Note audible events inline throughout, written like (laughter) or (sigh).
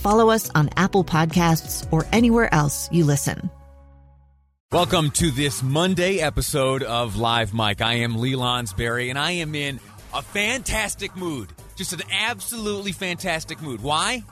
follow us on Apple Podcasts, or anywhere else you listen. Welcome to this Monday episode of Live Mike. I am Lee Lonsberry, and I am in a fantastic mood. Just an absolutely fantastic mood. Why?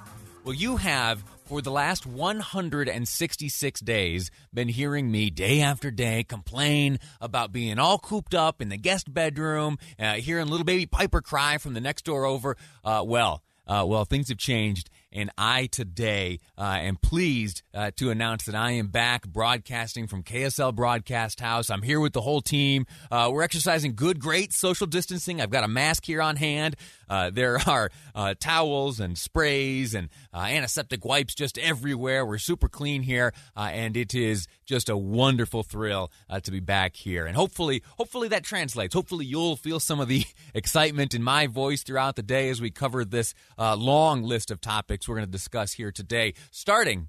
Well, you have for the last 166 days been hearing me day after day complain about being all cooped up in the guest bedroom, uh, hearing little baby Piper cry from the next door over. Uh, well, uh, well, things have changed, and I today uh, am pleased uh, to announce that I am back broadcasting from KSL Broadcast House. I'm here with the whole team. Uh, we're exercising good, great social distancing. I've got a mask here on hand. Uh, there (laughs) are uh, towels and sprays and antiseptic wipes just everywhere. We're super clean here, and it is just a wonderful thrill to be back here. And hopefully, hopefully that translates. Hopefully, you'll feel some of the (laughs) excitement in my voice throughout the day as we cover this long list of topics we're going to discuss here today, starting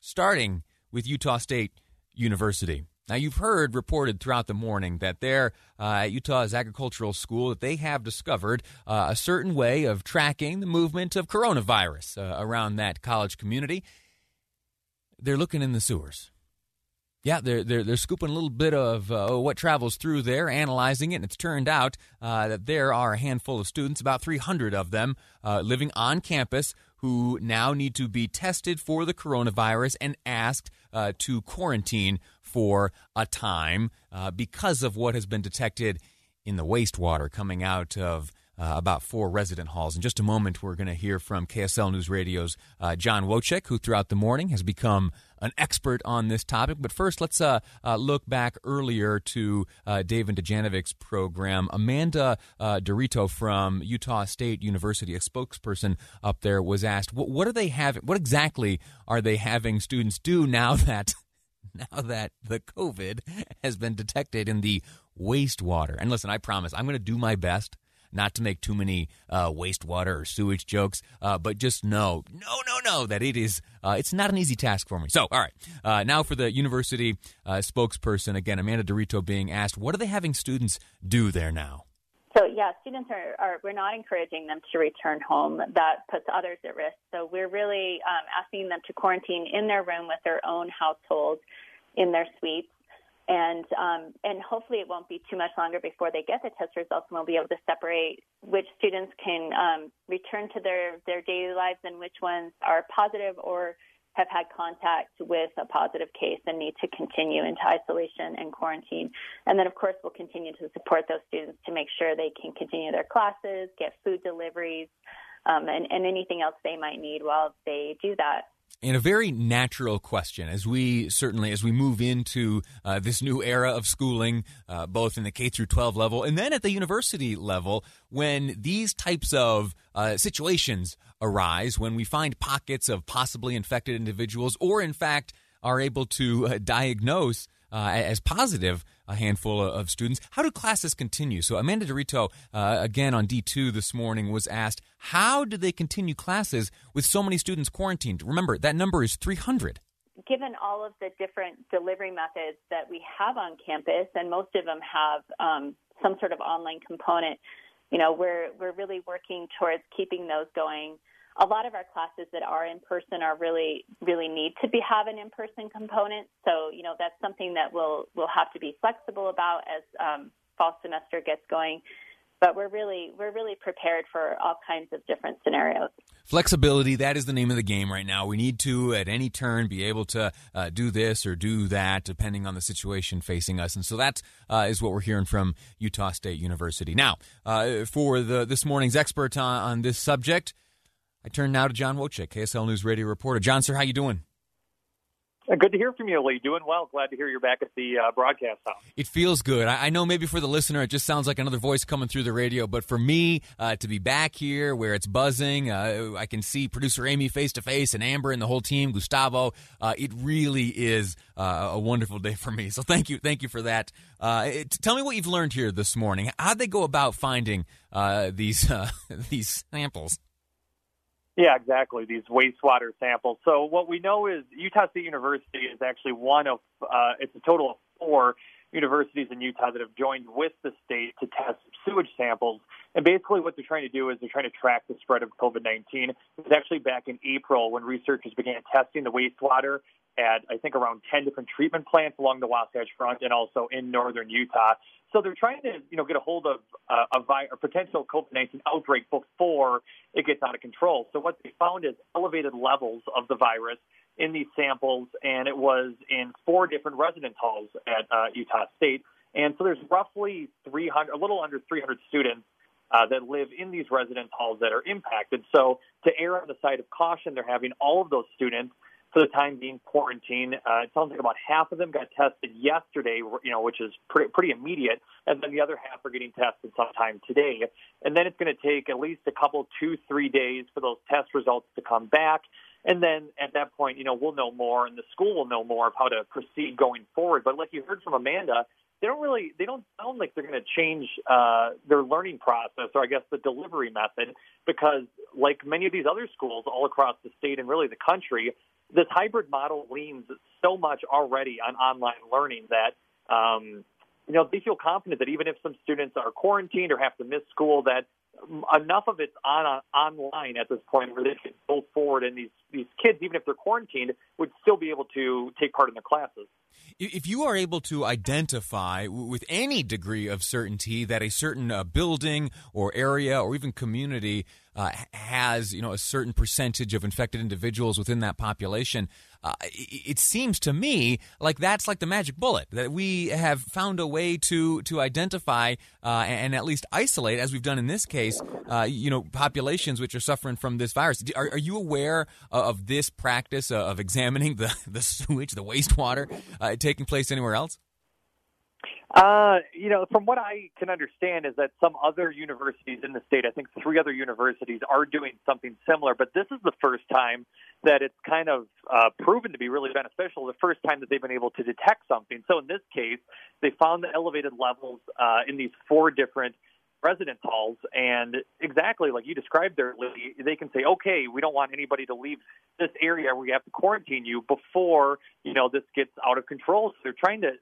starting with Utah State University. Now, you've heard reported throughout the morning that there uh, at Utah's agricultural school that they have discovered uh, a certain way of tracking the movement of coronavirus uh, around that college community. They're looking in the sewers. Yeah, they're, they're, they're scooping a little bit of uh, what travels through there, analyzing it, and it's turned out uh, that there are a handful of students, about 300 of them, uh, living on campus who now need to be tested for the coronavirus and asked uh, to quarantine for a time uh, because of what has been detected in the wastewater coming out of uh, about four resident halls. In just a moment, we're going to hear from KSL News Radio's uh, John Wojcik, who throughout the morning has become an expert on this topic. But first, let's uh, uh look back earlier to uh, David Dujanovic's program. Amanda uh, DeRito from Utah State University, a spokesperson up there, was asked, "What, what are they having? What exactly are they having students do now (laughs) that?" Now that the COVID has been detected in the wastewater. And listen, I promise I'm going to do my best not to make too many uh, wastewater or sewage jokes, uh, but just know, no, no, no, that it is, uh, it's not an easy task for me. So, all right, uh, now for the university uh, spokesperson, again, Amanda DeRito being asked, what are they having students do there now? So yeah, students are, are, we're not encouraging them to return home. That puts others at risk. So we're really um, asking them to quarantine in their room with their own household, in their suites and um, and hopefully it won't be too much longer before they get the test results, and we'll be able to separate which students can um, return to their their daily lives and which ones are positive or have had contact with a positive case and need to continue into isolation and quarantine. And then, of course, we'll continue to support those students to make sure they can continue their classes, get food deliveries, um, and, and anything else they might need while they do that and a very natural question as we certainly as we move into uh, this new era of schooling uh, both in the k through 12 level and then at the university level when these types of uh, situations arise when we find pockets of possibly infected individuals or in fact are able to uh, diagnose uh, as positive a handful of students. How do classes continue? So Amanda DeRito, uh, again on D2 this morning, was asked, how do they continue classes with so many students quarantined? Remember, that number is 300 given all of the different delivery methods that we have on campus, and most of them have um, some sort of online component, you know, we're we're really working towards keeping those going a lot of our classes that are in person are really really need to be have an in person component. So you know that's something that we'll we'll have to be flexible about as um, fall semester gets going. But we're really we're really prepared for all kinds of different scenarios. Flexibility, that is the name of the game right now. We need to, at any turn, be able to uh, do this or do that, depending on the situation facing us. And so that uh, is what we're hearing from Utah State University. Now, uh, for the this morning's expert on, on, this subject, I turn now to John Wojcik, KSL News Radio reporter. John, sir, how you doing? Uh, good to hear from you, Lee. Doing well. Glad to hear you're back at the uh, broadcast house. It feels good. I, I, know maybe for the listener, it just sounds like another voice coming through the radio, but for me, uh, to be back here where it's buzzing, uh, I can see producer Amy face to face and Amber and the whole team, Gustavo. Uh, it really is uh, a wonderful day for me. So thank you, thank you for that. It, tell me what you've learned here this morning. How'd they go about finding these (laughs) these samples? Yeah, exactly. These wastewater samples. So what we know is Utah State University is actually one of uh, it's a total of four universities in Utah that have joined with the state to test sewage samples. And basically, what they're trying to do is they're trying to track the spread of COVID 19. It was actually back in April when researchers began testing the wastewater at, I think, around 10 different treatment plants along the Wasatch Front and also in northern Utah. So they're trying to, you know, get a hold of uh, a, vi- a potential COVID-19 outbreak before it gets out of control. So what they found is elevated levels of the virus in these samples, and it was in four different residence halls at uh, Utah State. And so there's roughly 300, a little under 300 students uh, that live in these residence halls that are impacted. So to err on the side of caution, they're having all of those students for the time being quarantined. Uh, it sounds like about half of them got tested yesterday, you know, which is pretty, pretty immediate, and then the other half are getting tested sometime today. And then it's going to take at least a couple, two, three days for those test results to come back. And then at that point, you know, we'll know more, and the school will know more of how to proceed going forward. But like you heard from Amanda, they don't really, they don't sound like they're going to change uh, their learning process, or I guess the delivery method, because like many of these other schools all across the state and really the country, this hybrid model leans so much already on online learning that um, you know they feel confident that even if some students are quarantined or have to miss school, that enough of it's on, on online at this point where they can go forward, and these these kids, even if they're quarantined, would still be able to take part in their classes. If you are able to identify with any degree of certainty that a certain uh, building or area or even community uh, has you know a certain percentage of infected individuals within that population, uh, it seems to me like that's like the magic bullet that we have found a way to to identify uh, and at least isolate, as we've done in this case, uh, you know, populations which are suffering from this virus. Are, are you aware of this practice of examining the (laughs) the sewage, the wastewater, uh, taking place anywhere else? Uh, you know, from what I can understand, is that some other universities in the state, I think three other universities, are doing something similar. But this is the first time that it's kind of uh, proven to be really beneficial. The first time that they've been able to detect something. So in this case, they found the elevated levels uh, in these four different residence halls. And exactly like you described there, they can say, okay, we don't want anybody to leave this area. We have to quarantine you before, you know, this gets out of control. So they're trying to,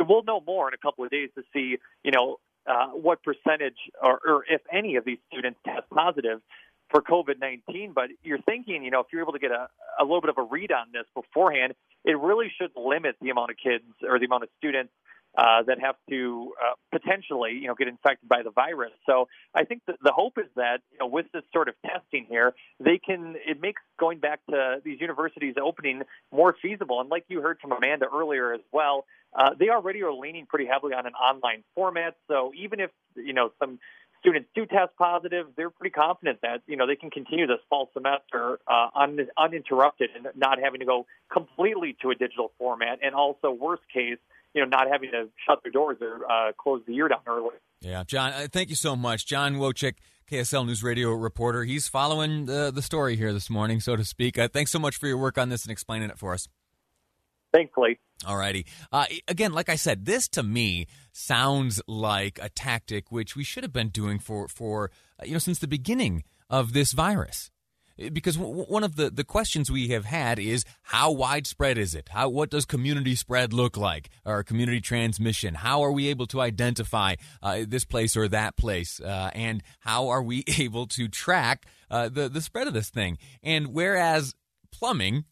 we'll know more in a couple of days to see, you know, uh, what percentage or, or if any of these students test positive for COVID 19. But you're thinking, you know, if you're able to get a, a little bit of a read on this beforehand, it really should limit the amount of kids or the amount of students uh, that have to uh, potentially, you know, get infected by the virus. So I think the hope is that, you know, with this sort of testing here, they can, it makes going back to these universities opening more feasible. And like you heard from Amanda earlier as well, uh, they already are leaning pretty heavily on an online format. So even if, you know, some students do test positive, they're pretty confident that you know they can continue this fall semester uh, un- uninterrupted and not having to go completely to a digital format. And also, worst case, you know, not having to shut their doors or uh, close the year down early. Yeah, John, uh, thank you so much. John Wojcik, KSL News Radio reporter. He's following the, the story here this morning, so to speak. Uh, thanks so much for your work on this and explaining it for us. Thanks, Lee. All righty. Uh, again, like I said, this to me sounds like a tactic which we should have been doing for, for uh, you know, since the beginning of this virus because one of the, the questions we have had is how widespread is it? How what does community spread look like or community transmission? How are we able to identify uh, this place or that place? Uh, and how are we (laughs) able to track uh, the the spread of this thing? And whereas plumbing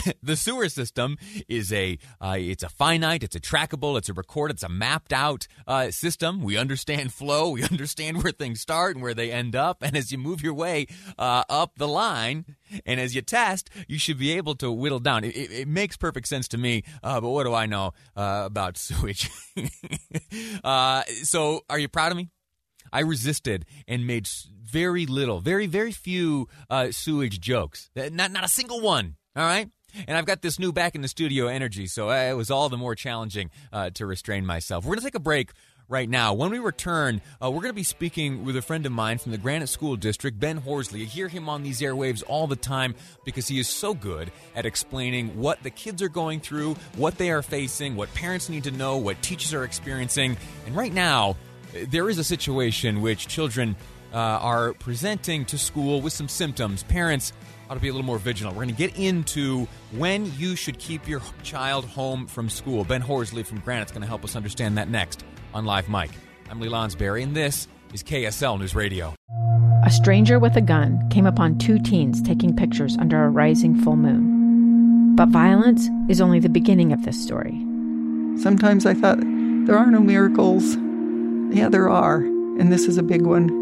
(laughs) the sewer system is a uh, it's a finite, it's a trackable, it's a recorded, it's a mapped out uh, system. We understand (laughs) flow, we understand where things start and where they end up, and as you move your way uh, up the line, and as you test, you should be able to whittle down. It, it, it makes perfect sense to me, uh, but what do I know uh, about (laughs) sewage? Uh, so, are you proud of me? I resisted and made very little, very very few sewage jokes. Not not a single one. All right. And I've got this new back in the studio energy, so uh, it was all the more challenging uh, to restrain myself. We're going to take a break right now. When we return, uh, we're going to be speaking with a friend of mine from the Granite School District, Ben Horsley. You hear him on these airwaves all the time because he is so good at explaining what the kids are going through, what they are facing, what parents need to know, what teachers are experiencing. And right now, there is a situation which children uh, are presenting to school with some symptoms. Parents ought to be a little more vigilant. We're going to get into when you should keep your child home from school. Ben Horsley from Granite's going to help us understand that next on Live Mike. I'm Lee Lonsberry, and this is KSL News Radio. A stranger with a gun came upon two teens taking pictures under a rising full moon. But violence is only the beginning of this story. Sometimes I thought, there are no miracles. Yeah, there are, and this is a big one.